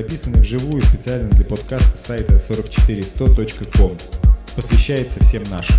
записанный вживую специально для подкаста сайта 44100.com. Посвящается всем нашим.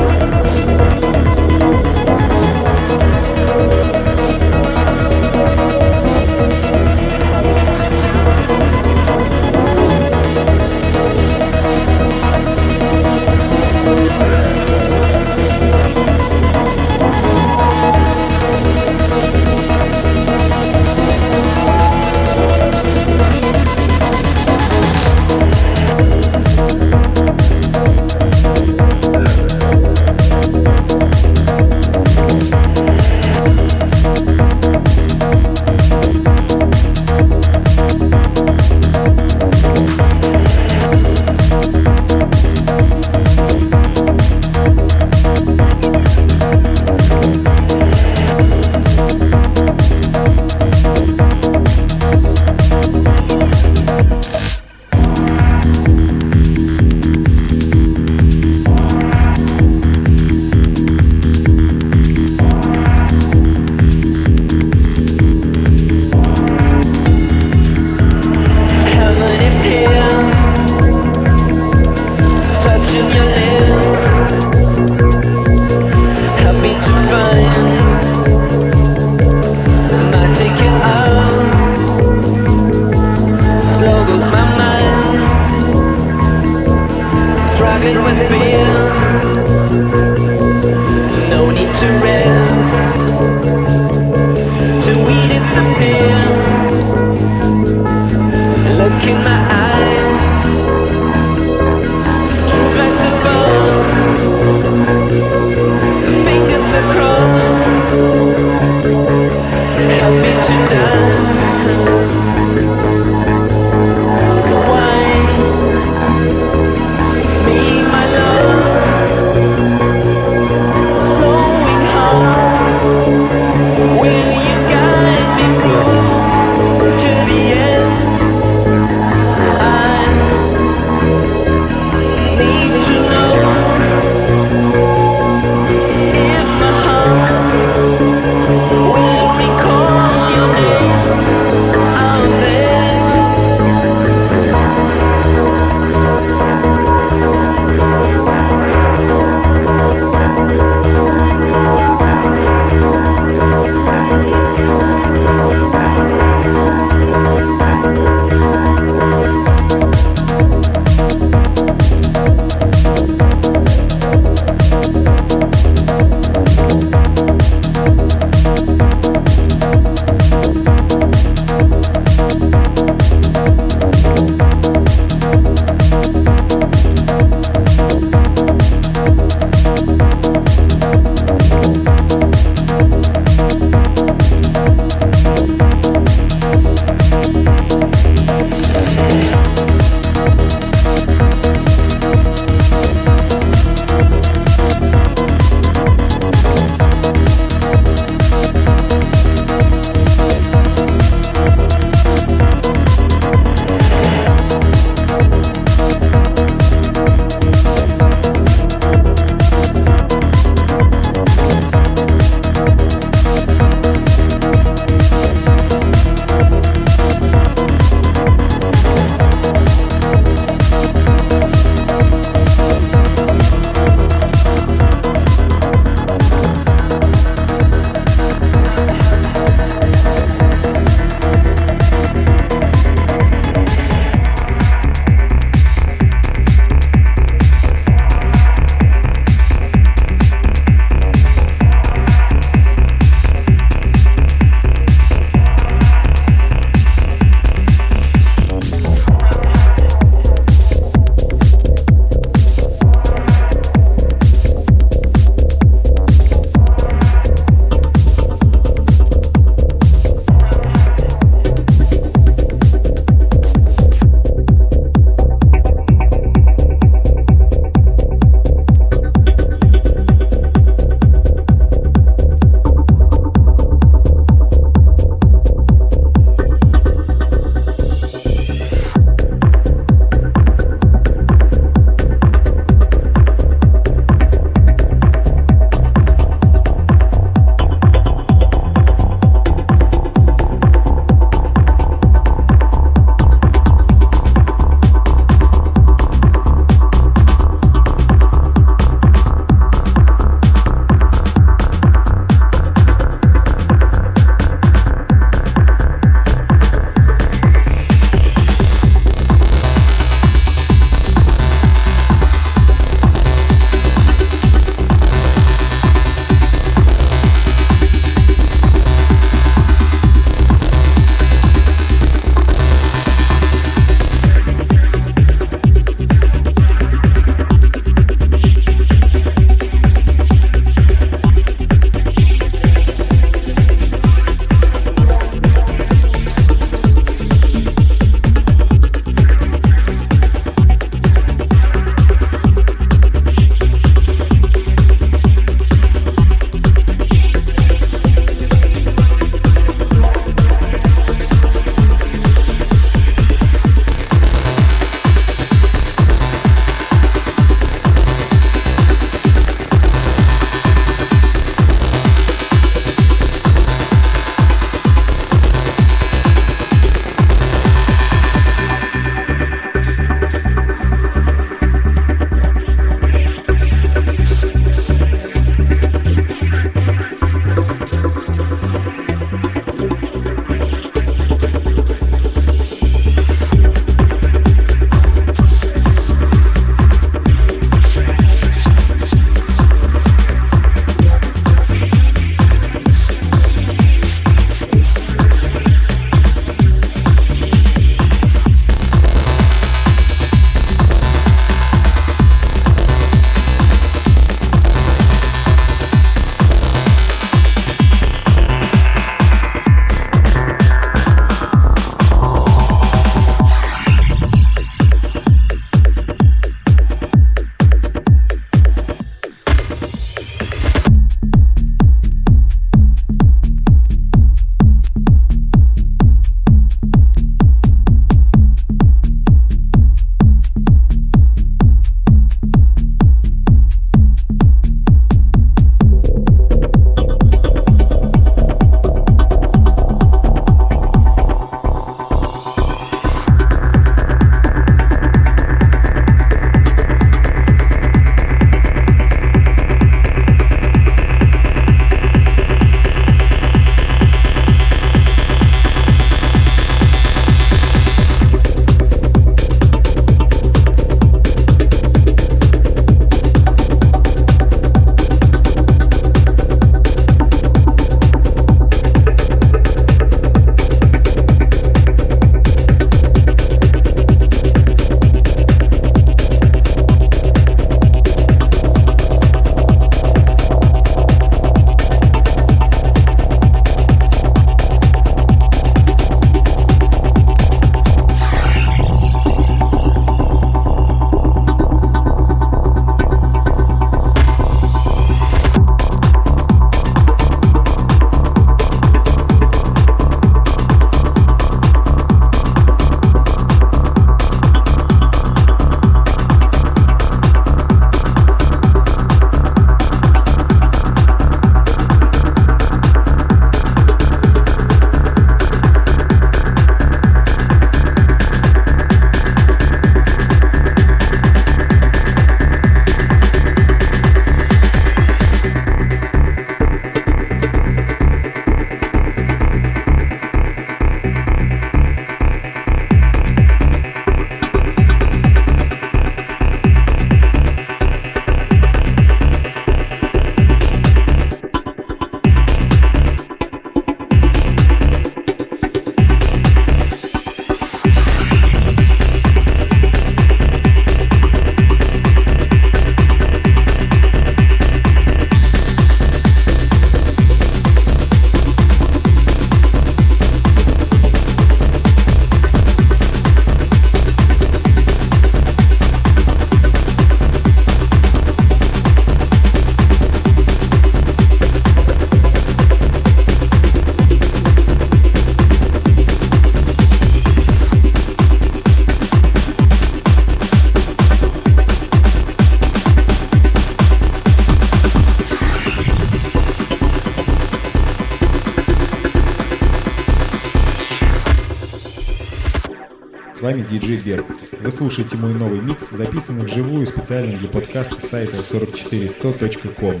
Вы слушаете мой новый микс, записанный вживую специально для подкаста сайта 44100.com.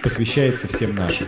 Посвящается всем нашим.